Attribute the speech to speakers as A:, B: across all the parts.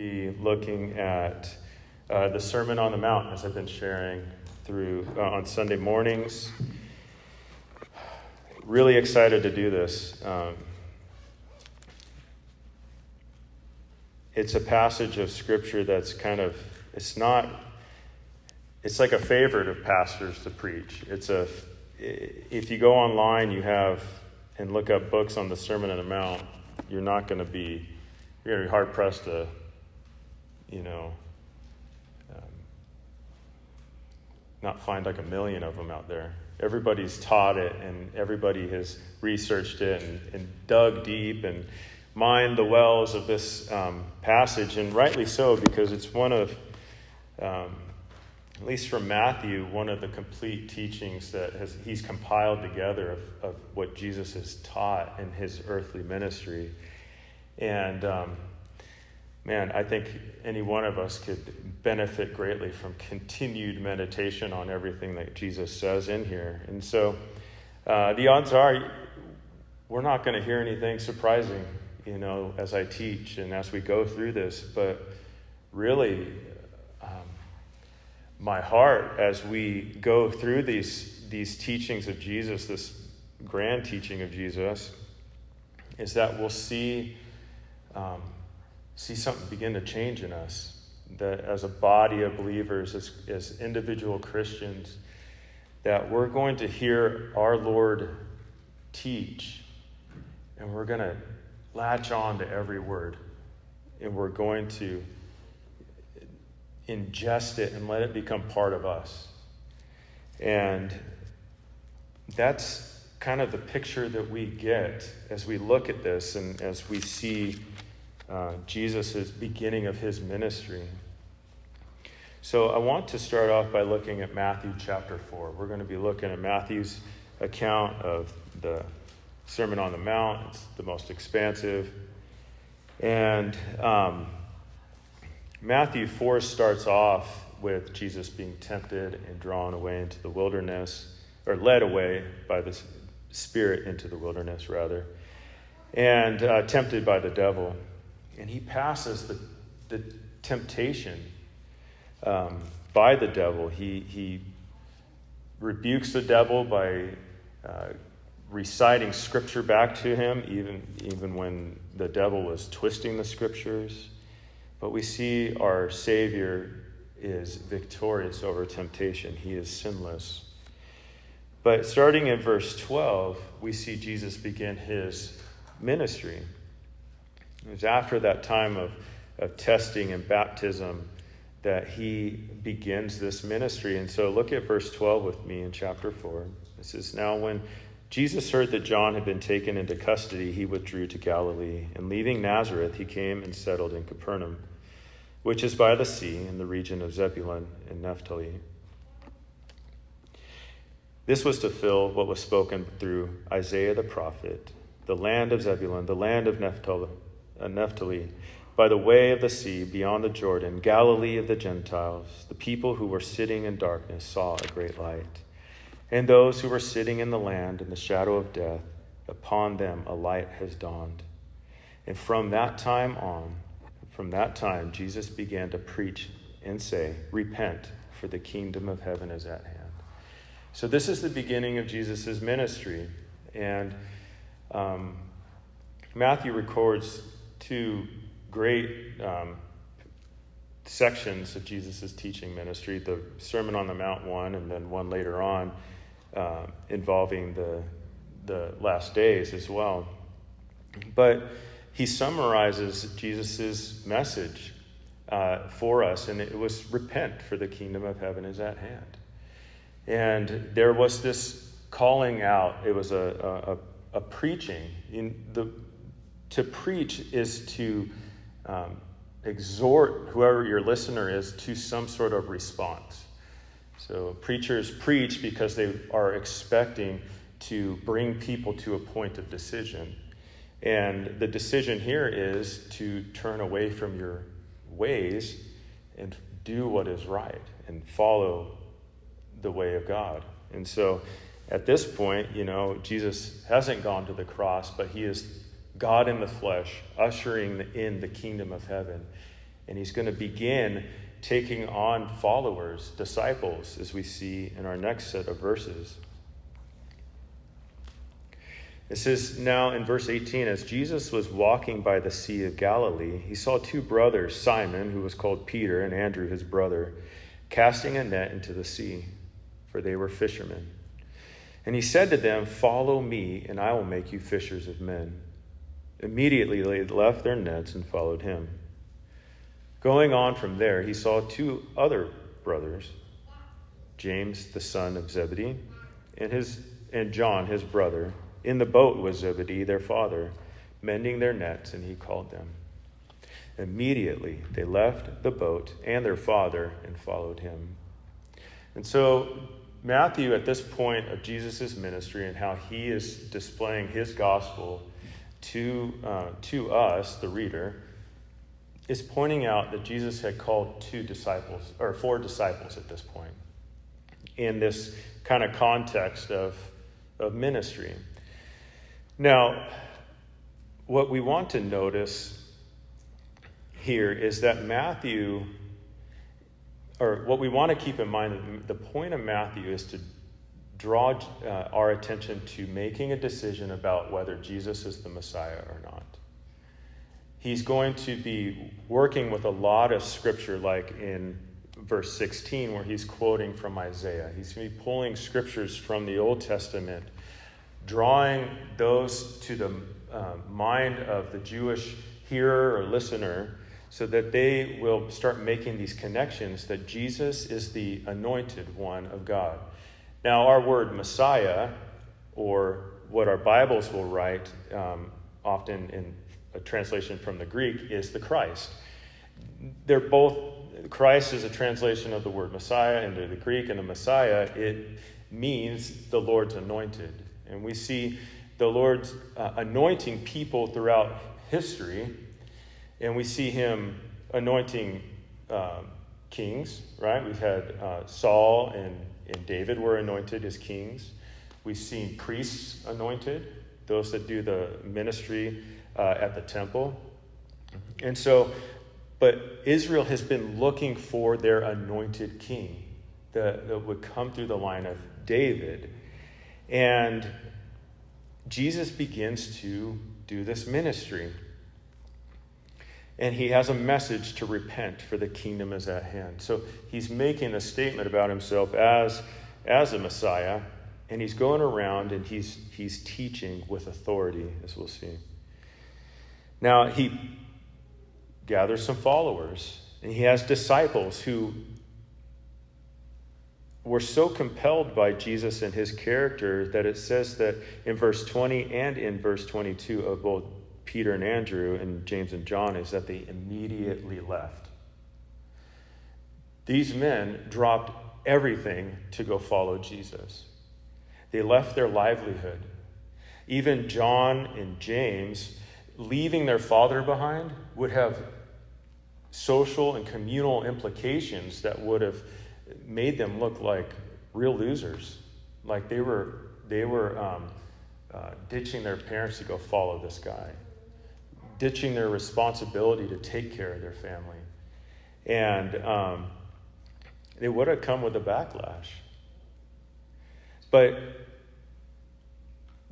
A: be looking at uh, the Sermon on the Mount, as I've been sharing through uh, on Sunday mornings. Really excited to do this. Um, it's a passage of Scripture that's kind of, it's not, it's like a favorite of pastors to preach. It's a, if you go online, you have, and look up books on the Sermon on the Mount, you're not going to be, you're going to be hard pressed to, you know, um, not find like a million of them out there. Everybody's taught it and everybody has researched it and, and dug deep and mined the wells of this um, passage, and rightly so, because it's one of, um, at least from Matthew, one of the complete teachings that has, he's compiled together of, of what Jesus has taught in his earthly ministry. And um, man, I think any one of us could benefit greatly from continued meditation on everything that Jesus says in here. And so uh, the odds are we're not going to hear anything surprising, you know, as I teach and as we go through this. But really, um, my heart as we go through these, these teachings of Jesus, this grand teaching of Jesus, is that we'll see um, see something begin to change in us. That as a body of believers, as, as individual Christians, that we're going to hear our Lord teach, and we're going to latch on to every word, and we're going to ingest it and let it become part of us. And that's kind of the picture that we get as we look at this and as we see uh, Jesus' beginning of his ministry. So I want to start off by looking at Matthew chapter 4. We're going to be looking at Matthew's account of the Sermon on the Mount. It's the most expansive. And um, Matthew 4 starts off with Jesus being tempted and drawn away into the wilderness, or led away by the Spirit into the wilderness, rather, and uh, tempted by the devil and he passes the, the temptation um, by the devil. He, he rebukes the devil by uh, reciting scripture back to him, even, even when the devil was twisting the scriptures. But we see our Savior is victorious over temptation, he is sinless. But starting in verse 12, we see Jesus begin his ministry. It was after that time of, of testing and baptism that he begins this ministry. And so look at verse 12 with me in chapter 4. It says, Now when Jesus heard that John had been taken into custody, he withdrew to Galilee. And leaving Nazareth, he came and settled in Capernaum, which is by the sea in the region of Zebulun and Naphtali. This was to fill what was spoken through Isaiah the prophet the land of Zebulun, the land of Naphtali Naphtali, by the way of the sea beyond the Jordan, Galilee of the Gentiles, the people who were sitting in darkness saw a great light. And those who were sitting in the land in the shadow of death, upon them a light has dawned. And from that time on, from that time, Jesus began to preach and say, Repent, for the kingdom of heaven is at hand. So, this is the beginning of Jesus' ministry. And um, Matthew records two great um, sections of Jesus' teaching ministry the Sermon on the Mount one, and then one later on uh, involving the, the last days as well. But he summarizes Jesus' message uh, for us, and it was repent, for the kingdom of heaven is at hand. And there was this calling out, it was a, a, a preaching. In the, to preach is to um, exhort whoever your listener is to some sort of response. So, preachers preach because they are expecting to bring people to a point of decision. And the decision here is to turn away from your ways and do what is right and follow the way of God. And so at this point, you know, Jesus hasn't gone to the cross, but he is God in the flesh, ushering in the kingdom of heaven. And he's going to begin taking on followers, disciples, as we see in our next set of verses. It says now in verse 18 as Jesus was walking by the Sea of Galilee, he saw two brothers, Simon, who was called Peter, and Andrew, his brother, casting a net into the sea, for they were fishermen. And he said to them, Follow me, and I will make you fishers of men. Immediately they left their nets and followed him. Going on from there, he saw two other brothers, James the son of Zebedee, and his and John his brother, in the boat with Zebedee their father, mending their nets, and he called them. Immediately they left the boat and their father and followed him. And so Matthew, at this point of Jesus' ministry and how he is displaying his gospel to, uh, to us, the reader, is pointing out that Jesus had called two disciples, or four disciples at this point, in this kind of context of, of ministry. Now, what we want to notice here is that Matthew, or what we want to keep in mind, the point of Matthew is to draw uh, our attention to making a decision about whether Jesus is the Messiah or not he's going to be working with a lot of scripture, like in verse 16, where he's quoting from Isaiah. He's going to be pulling scriptures from the Old Testament, drawing those to the uh, mind of the Jewish hearer or listener so that they will start making these connections that Jesus is the anointed one of God. Now, our word Messiah, or what our Bibles will write um, often in a translation from the Greek, is the Christ. They're both, Christ is a translation of the word Messiah into the Greek, and the Messiah, it means the Lord's anointed. And we see the Lord's uh, anointing people throughout history, and we see him anointing um, kings, right? We've had uh, Saul and, and David were anointed as kings. We've seen priests anointed, those that do the ministry uh, at the temple. And so, but Israel has been looking for their anointed king that, that would come through the line of David. And Jesus begins to do this ministry. And he has a message to repent, for the kingdom is at hand. So he's making a statement about himself as, as a Messiah, and he's going around and he's, he's teaching with authority, as we'll see. Now, he gathers some followers, and he has disciples who were so compelled by Jesus and his character that it says that in verse 20 and in verse 22 of both Peter and Andrew and James and John is that they immediately left. These men dropped everything to go follow Jesus. They left their livelihood. Even John and James leaving their father behind would have social and communal implications that would have made them look like real losers. Like they were, they were um, uh, ditching their parents to go follow this guy, ditching their responsibility to take care of their family. And um, it would have come with a backlash. But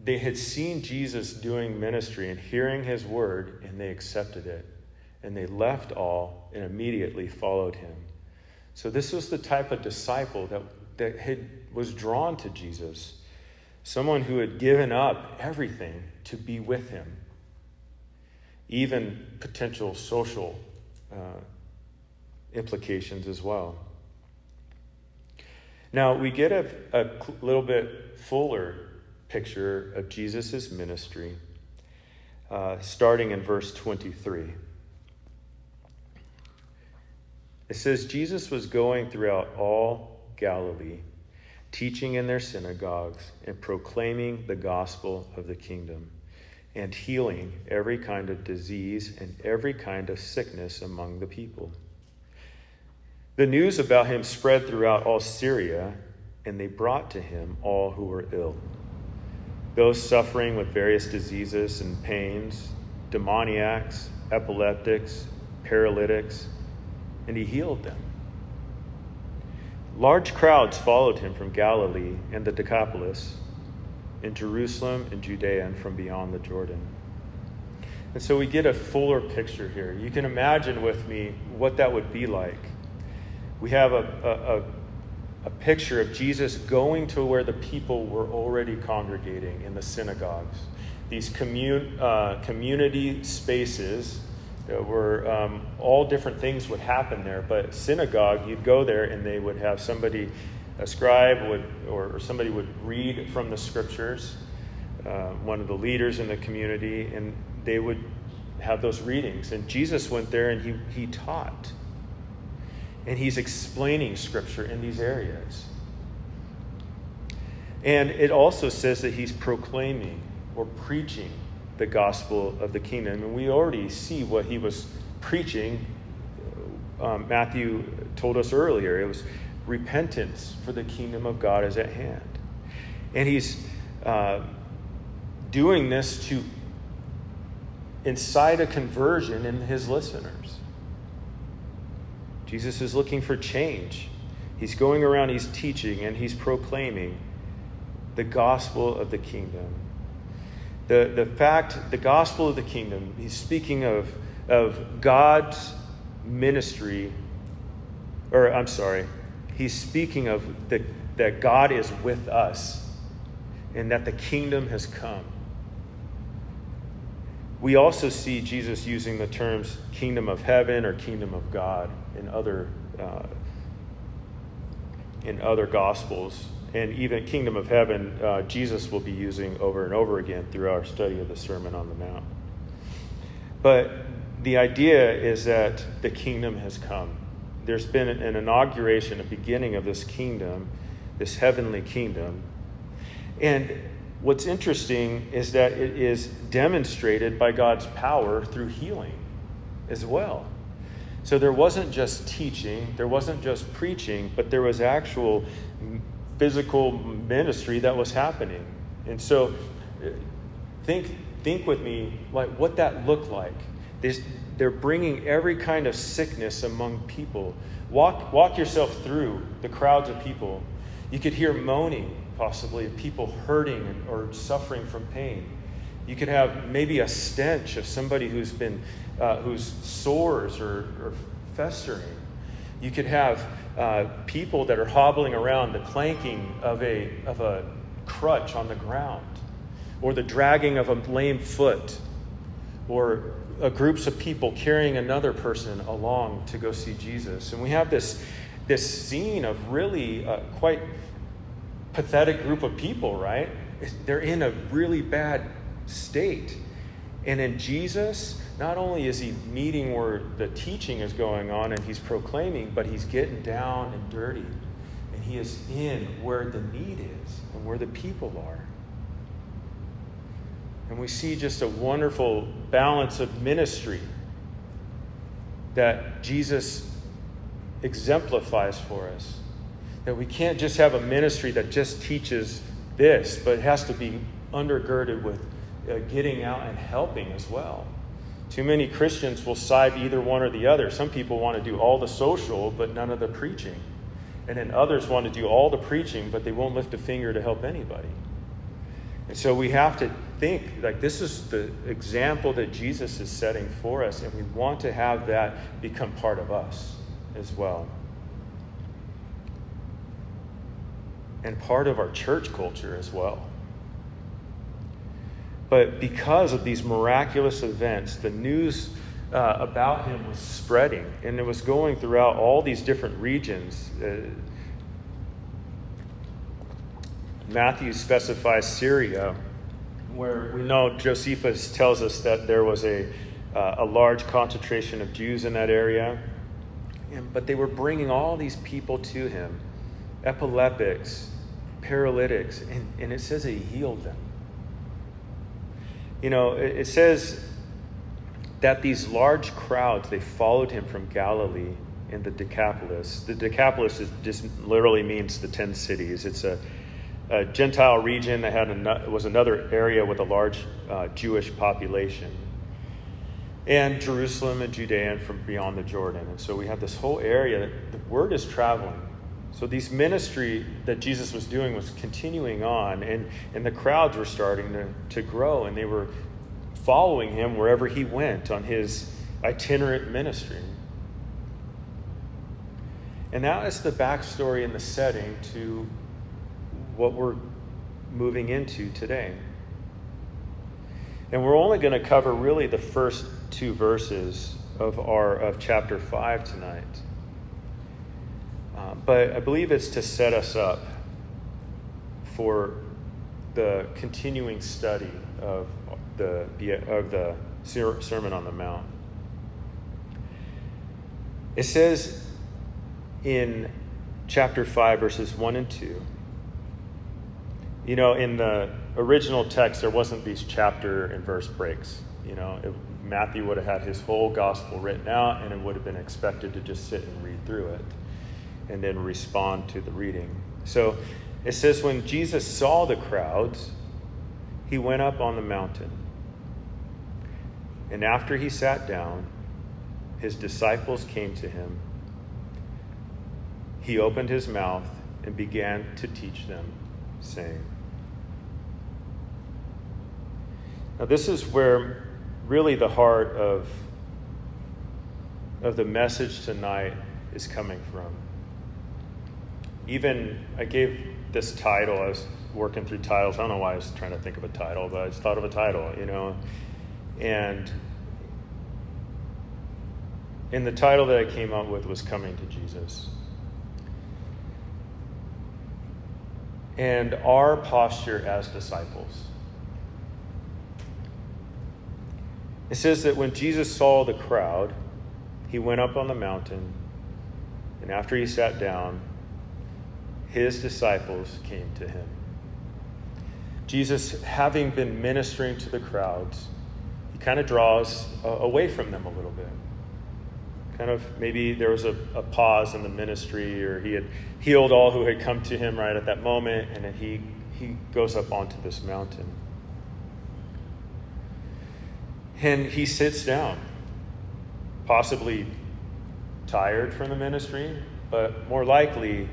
A: they had seen Jesus doing ministry and hearing his word, and they accepted it. And they left all and immediately followed him. So, this was the type of disciple that, that had, was drawn to Jesus someone who had given up everything to be with him, even potential social uh, implications as well. Now, we get a, a little bit fuller picture of Jesus' ministry, uh, starting in verse 23. It says, Jesus was going throughout all Galilee, teaching in their synagogues and proclaiming the gospel of the kingdom, and healing every kind of disease and every kind of sickness among the people. The news about him spread throughout all Syria, and they brought to him all who were ill those suffering with various diseases and pains, demoniacs, epileptics, paralytics, and he healed them. Large crowds followed him from Galilee and the Decapolis, in Jerusalem and Judea, and from beyond the Jordan. And so we get a fuller picture here. You can imagine with me what that would be like. We have a, a, a, picture of Jesus going to where the people were already congregating in the synagogues, these commun, uh, community spaces there were um, all different things would happen there. But synagogue, you'd go there and they would have somebody, a scribe would, or, or somebody would read from the scriptures, uh, one of the leaders in the community, and they would have those readings. And Jesus went there and he, he taught. And he's explaining scripture in these areas. And it also says that he's proclaiming or preaching the gospel of the kingdom. And we already see what he was preaching. Um, Matthew told us earlier it was repentance, for the kingdom of God is at hand. And he's uh, doing this to incite a conversion in his listeners. Jesus is looking for change. He's going around, he's teaching, and he's proclaiming the gospel of the kingdom the, the fact, the gospel of the kingdom, he's speaking of, of God's ministry, or I'm sorry, he's speaking of the, that God is with us and that the kingdom has come. We also see Jesus using the terms kingdom of heaven or kingdom of God in other, uh, in other gospels and even kingdom of heaven, uh, Jesus will be using over and over again through our study of the Sermon on the Mount. But the idea is that the kingdom has come. There's been an inauguration, a beginning of this kingdom, this heavenly kingdom. And what's interesting is that it is demonstrated by God's power through healing as well. So there wasn't just teaching, there wasn't just preaching, but there was actual physical ministry that was happening. And so uh, think, think with me like what that looked like. This, they're bringing every kind of sickness among people. Walk, walk yourself through the crowds of people. You could hear moaning, possibly, of people hurting or suffering from pain. You could have maybe a stench of somebody who's been, uh, whose sores or, or festering. You could have uh, people that are hobbling around, the clanking of a, of a crutch on the ground, or the dragging of a lame foot, or groups of people carrying another person along to go see Jesus. And we have this, this scene of really uh, quite pathetic group of people, right? They're in a really bad state. And in Jesus, not only is he meeting where the teaching is going on and he's proclaiming, but he's getting down and dirty. And he is in where the need is and where the people are. And we see just a wonderful balance of ministry that Jesus exemplifies for us. That we can't just have a ministry that just teaches this, but it has to be undergirded with uh, getting out and helping as well. Too many Christians will side either one or the other. Some people want to do all the social, but none of the preaching. And then others want to do all the preaching, but they won't lift a finger to help anybody. And so we have to think like this is the example that Jesus is setting for us, and we want to have that become part of us as well. And part of our church culture as well. But because of these miraculous events, the news uh, about him was spreading, and it was going throughout all these different regions. Uh, Matthew specifies Syria, where we know Josephus tells us that there was a, uh, a large concentration of Jews in that area. And, but they were bringing all these people to him epileptics, paralytics, and, and it says he healed them you know, it, it says that these large crowds, they followed him from Galilee in the Decapolis. The Decapolis is just literally means the ten cities. It's a, a Gentile region that had an, was another area with a large uh, Jewish population. and Jerusalem and Judea and from beyond the Jordan. And so we have this whole area, that the word is traveling. So these ministry that Jesus was doing was continuing on, and, and the crowds were starting to, to grow, and they were following him wherever he went on his itinerant ministry. And that is the backstory and the setting to what we're moving into today. And we're only going to cover really the first two verses of our of chapter 5 tonight. Uh, but I believe it's to set us up for the continuing study of the, of the Sermon on the Mount. It says in chapter 5, verses 1 and 2. You know, in the original text, there wasn't these chapter and verse breaks. You know, if Matthew would have had his whole gospel written out, and it would have been expected to just sit and read through it and then respond to the reading. So it says, when Jesus saw the crowds, he went up on the mountain. And after he sat down, his disciples came to him. He opened his mouth and began to teach them, saying, Now, this is where really the heart of, of the message tonight is coming from. Even I gave this title, I was working through titles. I don't know why I was trying to think of a title, but I just thought of a title, you know. And and the title that I came up with was Coming to Jesus. And our posture as disciples. It says that when Jesus saw the crowd, he went up on the mountain, and after he sat down, his disciples came to him. Jesus, having been ministering to the crowds, he kind of draws away from them a little bit. Kind of maybe there was a, a, pause in the ministry, or he had healed all who had come to him right at that moment, and he, he goes up onto this mountain. And he sits down, possibly tired from the ministry, but more likely,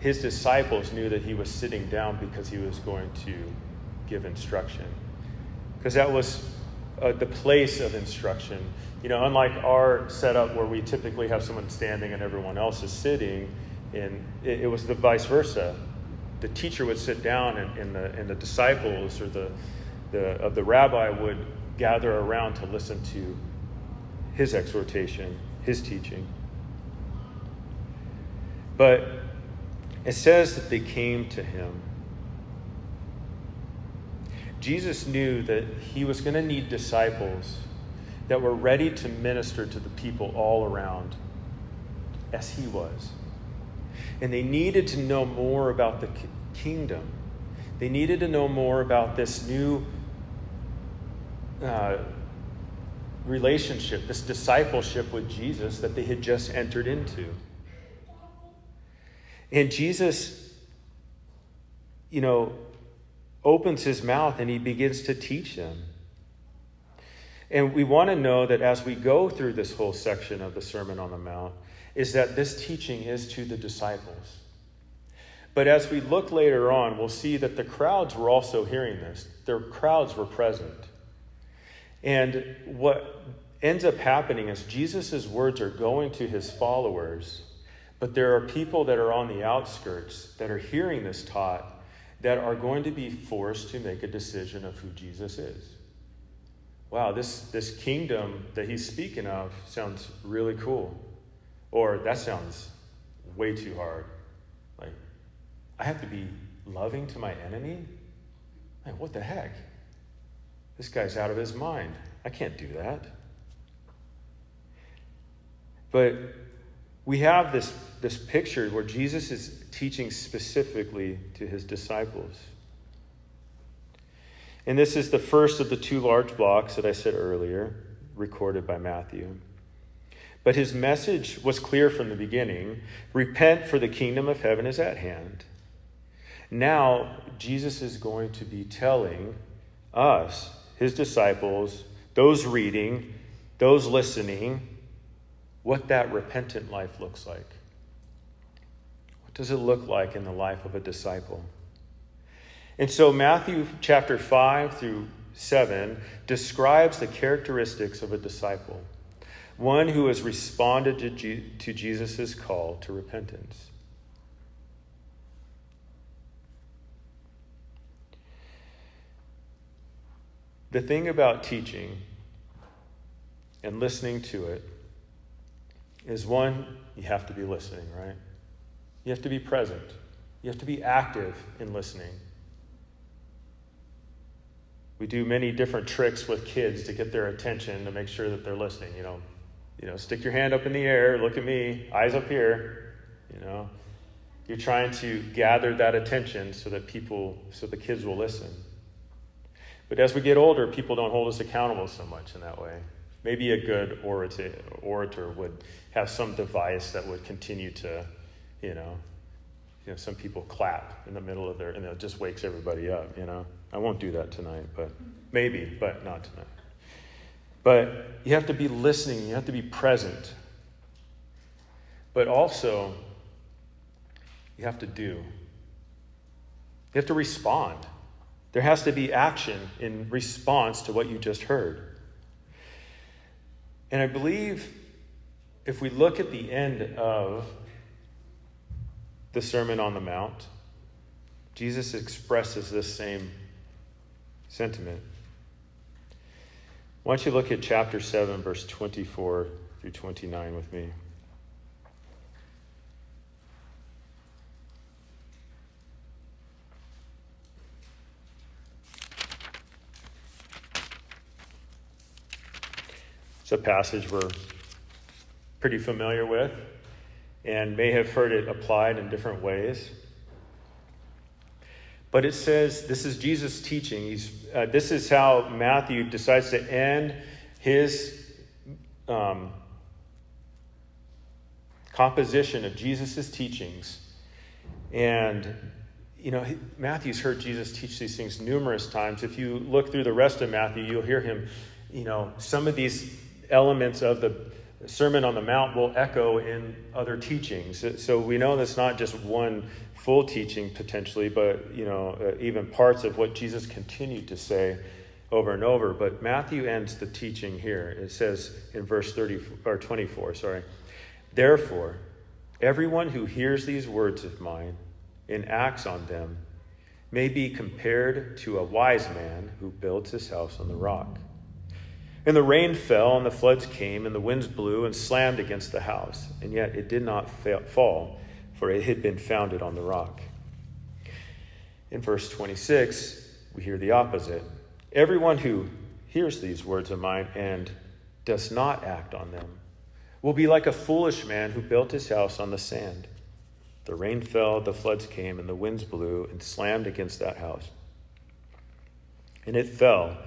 A: his disciples knew that he was sitting down because he was going to give instruction. Because that was uh, the place of instruction. You know, unlike our setup where we typically have someone standing and everyone else is sitting, and it, it was the vice versa. The teacher would sit down, and, and, the, and the disciples or the, the, of the rabbi would gather around to listen to his exhortation, his teaching. But it says that they came to him. Jesus knew that he was going to need disciples that were ready to minister to the people all around as he was. And they needed to know more about the kingdom. They needed to know more about this new uh, relationship, this discipleship with Jesus that they had just entered into. And Jesus, you know, opens his mouth and he begins to teach them. And we want to know that as we go through this whole section of the Sermon on the Mount, is that this teaching is to the disciples. But as we look later on, we'll see that the crowds were also hearing this. Their crowds were present. And what ends up happening is Jesus' words are going to his followers, but there are people that are on the outskirts that are hearing this taught that are going to be forced to make a decision of who Jesus is. Wow, this, this kingdom that he's speaking of sounds really cool. Or that sounds way too hard. Like, I have to be loving to my enemy? Like, what the heck? This guy's out of his mind. I can't do that. But we have this, this picture where Jesus is teaching specifically to his disciples. And this is the first of the two large blocks that I said earlier, recorded by Matthew. But his message was clear from the beginning repent, for the kingdom of heaven is at hand. Now, Jesus is going to be telling us his disciples, those reading, those listening, what that repentant life looks like. What does it look like in the life of a disciple? And so, Matthew chapter 5 through 7 describes the characteristics of a disciple one who has responded to, Je- to Jesus' call to repentance. The thing about teaching and listening to it is one, you have to be listening, right? You have to be present. You have to be active in listening. We do many different tricks with kids to get their attention to make sure that they're listening. You know, you know, stick your hand up in the air, look at me, eyes up here. You know, you're trying to gather that attention so that people, so the kids will listen. But as we get older, people don't hold us accountable so much in that way. Maybe a good orator, would have some device that would continue to, you know, you know, some people clap in the middle of their, and it just wakes everybody up, you know. I won't do that tonight, but maybe, but not tonight. But you have to be listening, you have to be present. But also, you have to do. You have to respond. There has to be action in response to what you just heard. And I believe if we look at the end of the Sermon on the Mount, Jesus expresses this same sentiment. Why don't you look at chapter 7, verse 24 through 29 with me? It's a passage we're pretty familiar with and may have heard it applied in different ways. But it says this is Jesus' teaching. He's, uh, this is how Matthew decides to end his um, composition of Jesus' teachings. And, you know, Matthew's heard Jesus teach these things numerous times. If you look through the rest of Matthew, you'll hear him, you know, some of these elements of the Sermon on the Mount will echo in other teachings. So we know that's not just one full teaching potentially, but you know, uh, even parts of what Jesus continued to say over and over. But Matthew ends the teaching here. It says in verse 30 or 24, sorry. Therefore, everyone who hears these words of mine and acts on them may be compared to a wise man who builds his house on the rock. And the rain fell, and the floods came, and the winds blew and slammed against the house, and yet it did not fall, for it had been founded on the rock. In verse 26, we hear the opposite. Everyone who hears these words of mine and does not act on them will be like a foolish man who built his house on the sand. The rain fell, the floods came, and the winds blew and slammed against that house. And it fell,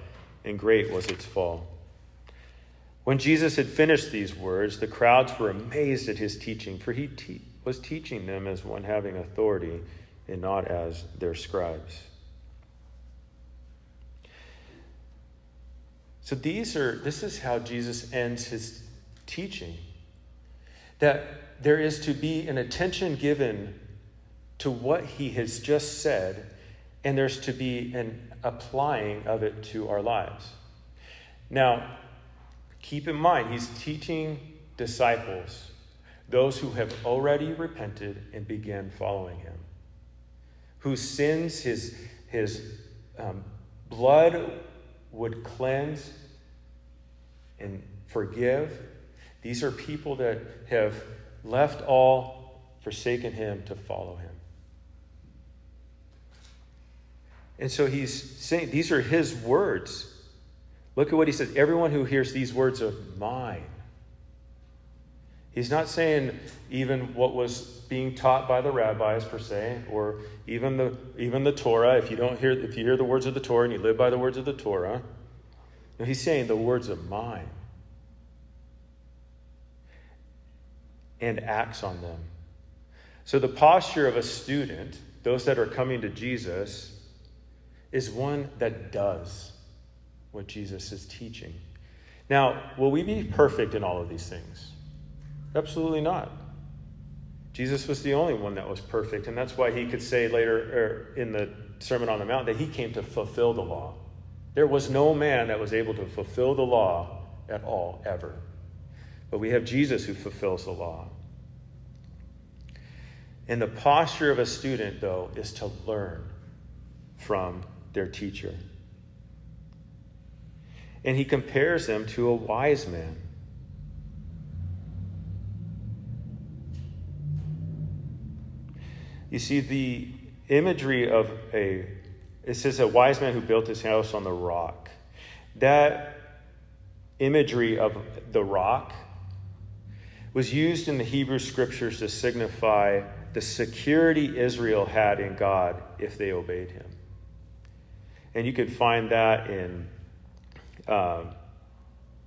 A: and great was its fall. When Jesus had finished these words, the crowds were amazed at his teaching, for he te- was teaching them as one having authority and not as their scribes. So these are this is how Jesus ends his teaching. That there is to be an attention given to what he has just said, and there's to be an applying of it to our lives. Now, Keep in mind, he's teaching disciples, those who have already repented and began following him, whose sins his, his um, blood would cleanse and forgive. These are people that have left all, forsaken him to follow him. And so he's saying, these are his words. Look at what he says everyone who hears these words of mine. He's not saying even what was being taught by the rabbis per se, or even the even the Torah. If you don't hear if you hear the words of the Torah and you live by the words of the Torah, no, he's saying the words of mine and acts on them. So the posture of a student, those that are coming to Jesus, is one that does what Jesus is teaching. Now, will we be perfect in all of these things? Absolutely not. Jesus was the only one that was perfect, and that's why he could say later er, in the Sermon on the Mount that he came to fulfill the law. There was no man that was able to fulfill the law at all, ever. But we have Jesus who fulfills the law. And the posture of a student, though, is to learn from their teacher. And he compares them to a wise man. You see, the imagery of a, it says a wise man who built his house on the rock. That imagery of the rock was used in the Hebrew scriptures to signify the security Israel had in God if they obeyed him. And you could find that in uh,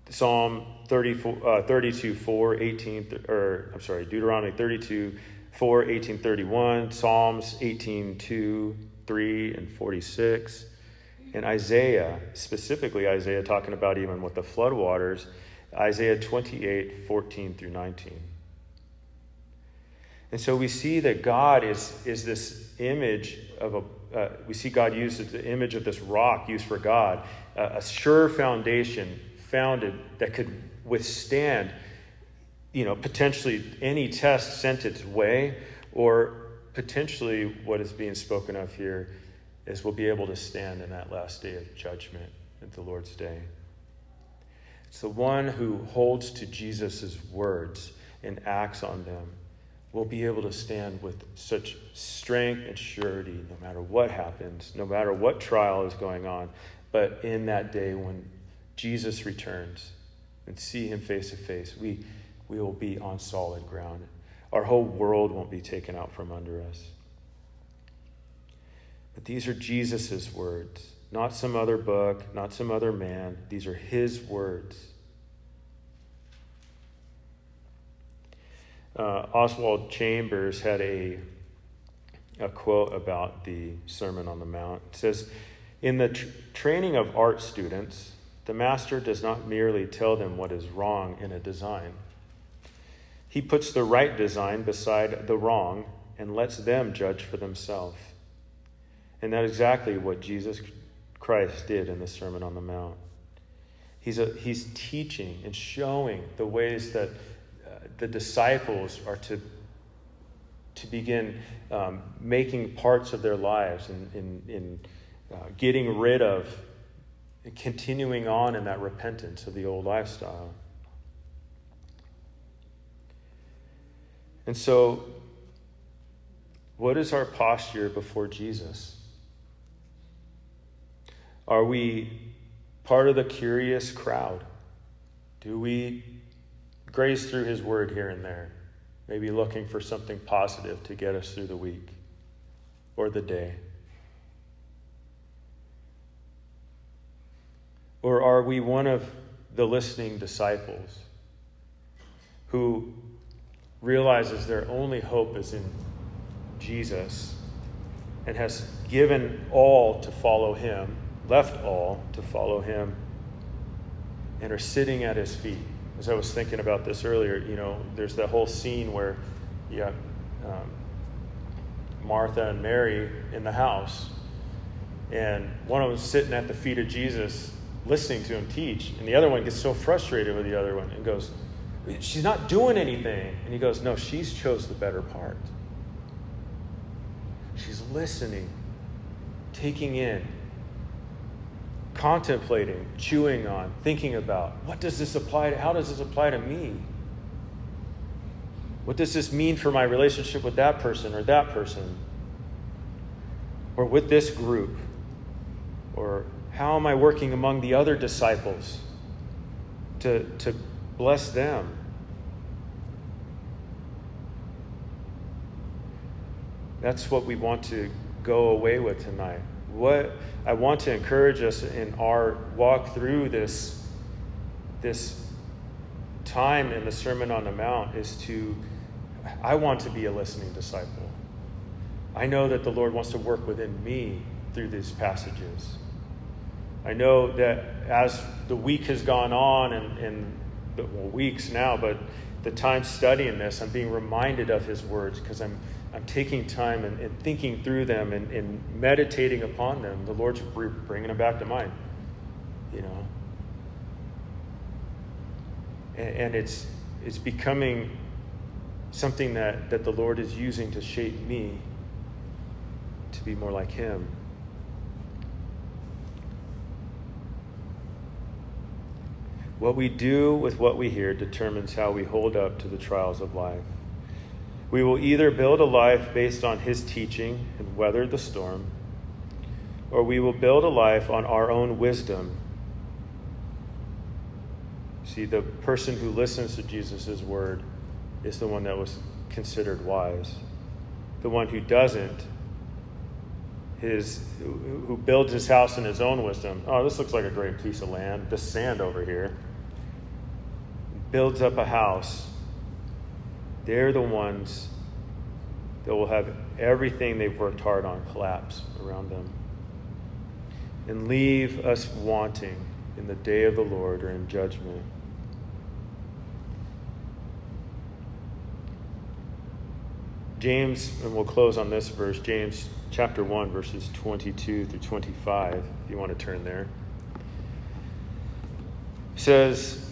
A: Psalm 34, uh, 32, 4, 18, or I'm sorry, Deuteronomy 32, 4, 18, 31, Psalms 18, 2, 3, and 46. And Isaiah, specifically Isaiah talking about even with the floodwaters, Isaiah 28, 14 through 19. And so we see that God is, is this image of a, uh, we see God used as the image of this rock used for God, a sure foundation founded that could withstand, you know, potentially any test sent its way, or potentially what is being spoken of here is we'll be able to stand in that last day of judgment at the Lord's day. It's the one who holds to Jesus' words and acts on them will be able to stand with such strength and surety no matter what happens, no matter what trial is going on. But in that day when Jesus returns and see him face to face, we, we will be on solid ground. Our whole world won't be taken out from under us. But these are Jesus' words, not some other book, not some other man. These are his words. Uh, Oswald Chambers had a, a quote about the Sermon on the Mount. It says, In the tr- training of art students, the master does not merely tell them what is wrong in a design. He puts the right design beside the wrong and lets them judge for themselves. And that's exactly what Jesus Christ did in the Sermon on the Mount. He's, a, he's teaching and showing the ways that the disciples are to, to begin um, making parts of their lives and in, in uh, getting rid of, continuing on in that repentance of the old lifestyle. And so, what is our posture before Jesus? Are we part of the curious crowd? Do we graze through His Word here and there, maybe looking for something positive to get us through the week or the day? Or are we one of the listening disciples who realizes their only hope is in Jesus and has given all to follow Him, left all to follow Him, and are sitting at His feet? as I was thinking about this earlier, you know, there's that whole scene where you got um, Martha and Mary in the house, and one of them's sitting at the feet of Jesus listening to him teach, and the other one gets so frustrated with the other one and goes, She's not doing anything. And he goes, No, she's chose the better part. She's listening, taking in, contemplating, chewing on, thinking about what does this apply to, how does this apply to me? What does this mean for my relationship with that person or that person? Or with this group? Or how am I working among the other disciples to, to bless them? That's what we want to go away with tonight what I want to encourage us in our walk through this, this time in the Sermon on the Mount is to, I want to be a listening disciple. I know that the Lord wants to work within me through these passages. I know that as the week has gone on and, and the, well, weeks now, but the time studying this, I'm being reminded of his words because I'm, I'm taking time and, and thinking through them and, and, meditating upon them. The Lord's bringing them back to mind, you know. And, and it's, it's becoming something that, that the Lord is using to shape me to be more like him. What we do with what we hear determines how we hold up to the trials of life. We will either build a life based on His teaching and weather the storm, or we will build a life on our own wisdom. See, the person who listens to Jesus' word is the one that was considered wise. The one who doesn't, his, who builds his house in his own wisdom. Oh, this looks like a great piece of land. This sand over here builds up a house, they're the ones that will have everything they've worked hard on collapse around them and leave us wanting in the day of the Lord or in judgment. James, and we'll close on this verse, James chapter 1, verses 22 through 25, if you want to turn there, says,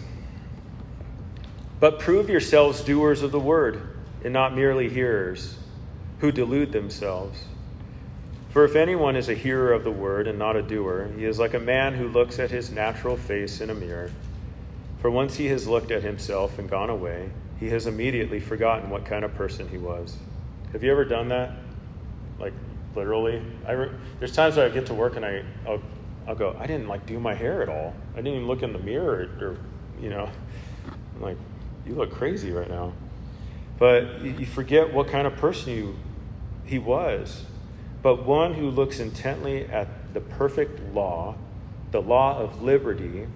A: but prove yourselves doers of the word, and not merely hearers, who delude themselves. For if anyone is a hearer of the word and not a doer, he is like a man who looks at his natural face in a mirror. For once he has looked at himself and gone away, he has immediately forgotten what kind of person he was. Have you ever done that? Like literally, I re- there's times where I get to work and I I'll, I'll go, I didn't like do my hair at all. I didn't even look in the mirror or, you know, I'm like you look crazy right now. But you forget what kind of person you, he was. But one who looks intently at the perfect law, the law of liberty,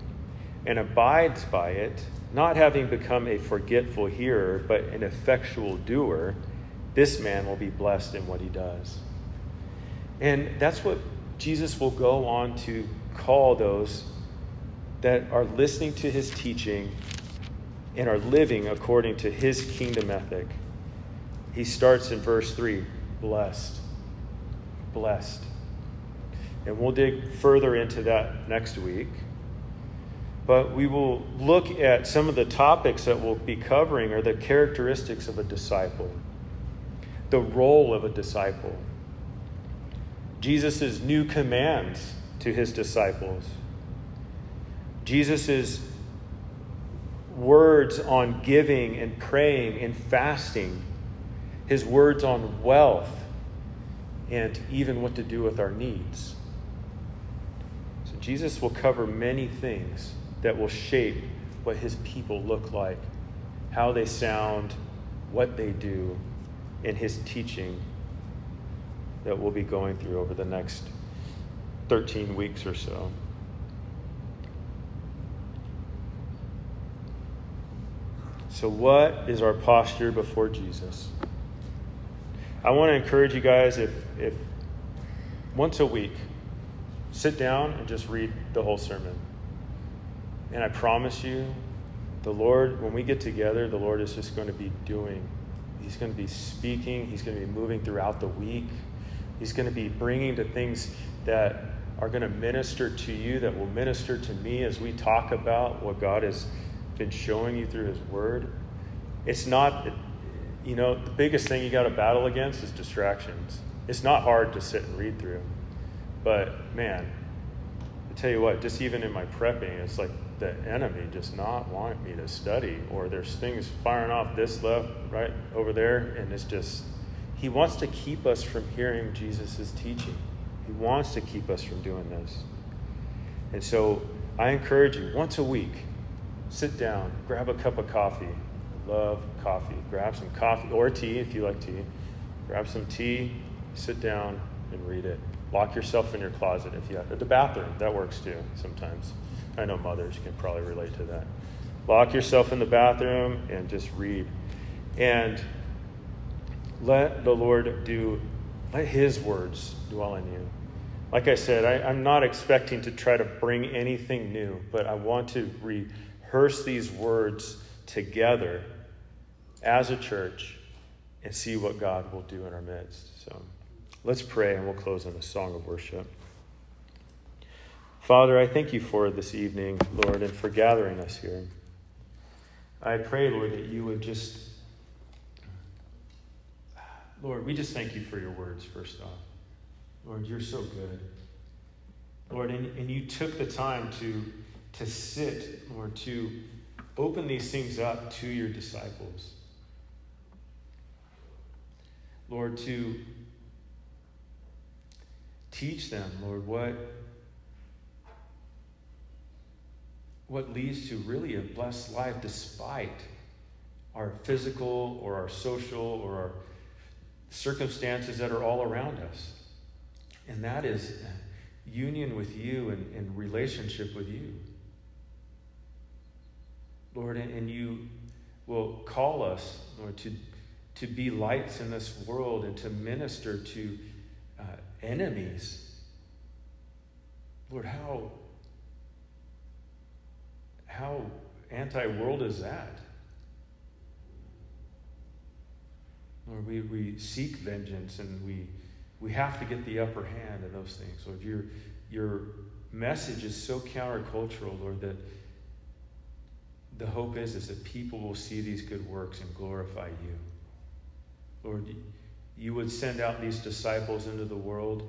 A: and abides by it, not having become a forgetful hearer, but an effectual doer, this man will be blessed in what he does. And that's what Jesus will go on to call those that are listening to his teaching and are living according to his kingdom ethic. He starts in verse 3 blessed. Blessed. And we'll dig further into that next week. But we will look at some of the topics that we'll be covering are the characteristics of a disciple, the role of a disciple, Jesus' new commands to his disciples, Jesus' words on giving and praying and fasting, his words on wealth, and even what to do with our needs. So Jesus will cover many things that will shape what his people look like, how they sound, what they do in his teaching that we'll be going through over the next 13 weeks or so. So, what is our posture before Jesus? I want to encourage you guys if, if once a week, sit down and just read the whole sermon. And I promise you, the Lord, when we get together, the Lord is just going to be doing. He's going to be speaking. He's going to be moving throughout the week. He's going to be bringing to things that are going to minister to you, that will minister to me as we talk about what God is been showing you through His Word. It's not, you know, the biggest thing you got to battle against is distractions. It's not hard to sit and read through. But man, I tell you what, just even in my prepping, it's like the enemy just not want me to study, or there's things firing off this left, right over there, and it's just, he wants to keep us from hearing Jesus' teaching. He wants to keep us from doing this. And so I encourage you, once a week, sit down, grab a cup of coffee. Love coffee. Grab some coffee or tea if you like tea. Grab some tea, sit down, and read it. Lock yourself in your closet if you have the bathroom. That works too sometimes. I know mothers can probably relate to that. Lock yourself in the bathroom and just read. And let the Lord do, let His words dwell in you. like I said, I, am not expecting to try to bring anything new, but I want to rehearse these words together as a church and see what God will do in our midst. So let's pray and we'll close in a song of worship. Father, I thank you for this evening, Lord, and for gathering us here. I pray, Lord, that you would just, Lord, we just thank you for your words, first off. Lord, you're so good. Lord, and, and you took the time to, to sit, Lord, to open these things up to your disciples. Lord, to teach them, Lord, what, what leads to really a blessed life despite our physical or our social or our circumstances that are all around us. And that is union with you and, and relationship with you. Lord, and you will call us, Lord, to to be lights in this world and to minister to uh, enemies. Lord, how, how anti world is that? Lord, we, we seek vengeance and we, we have to get the upper hand in those things. Lord, your, your message is so countercultural, Lord, that the hope is, is that people will see these good works and glorify you. Lord, you would send out these disciples into the world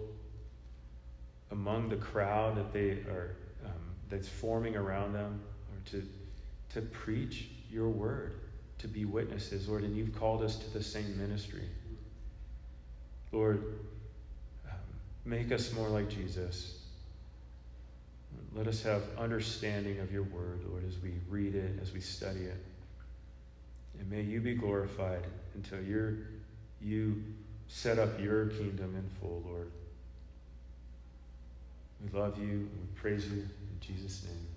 A: among the crowd that they are um, that's forming around them, or to to preach your word, to be witnesses, Lord. And you've called us to the same ministry, Lord. Um, make us more like Jesus. Let us have understanding of your word, Lord, as we read it, as we study it. And may you be glorified until you're you set up your kingdom in full, Lord. We love you and we praise you in Jesus' name.